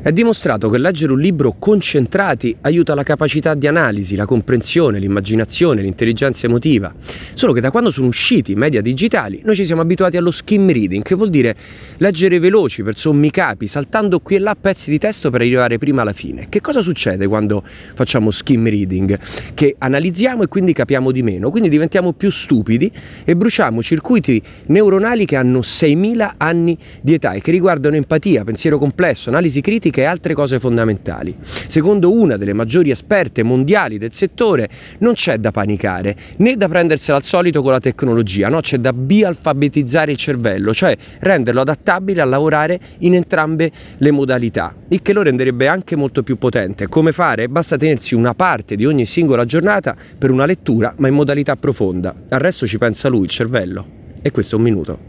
È dimostrato che leggere un libro concentrati aiuta la capacità di analisi, la comprensione, l'immaginazione, l'intelligenza emotiva. Solo che da quando sono usciti i media digitali noi ci siamo abituati allo skim reading, che vuol dire leggere veloci per sommi capi, saltando qui e là pezzi di testo per arrivare prima alla fine. Che cosa succede quando facciamo skim reading? Che analizziamo e quindi capiamo di meno, quindi diventiamo più stupidi e bruciamo circuiti neuronali che hanno 6.000 anni di età e che riguardano empatia, pensiero complesso, analisi critica politica e altre cose fondamentali. Secondo una delle maggiori esperte mondiali del settore, non c'è da panicare né da prendersela al solito con la tecnologia, no, c'è da bialfabetizzare il cervello, cioè renderlo adattabile a lavorare in entrambe le modalità, il che lo renderebbe anche molto più potente. Come fare? Basta tenersi una parte di ogni singola giornata per una lettura, ma in modalità profonda. Al resto ci pensa lui, il cervello. E questo è un minuto.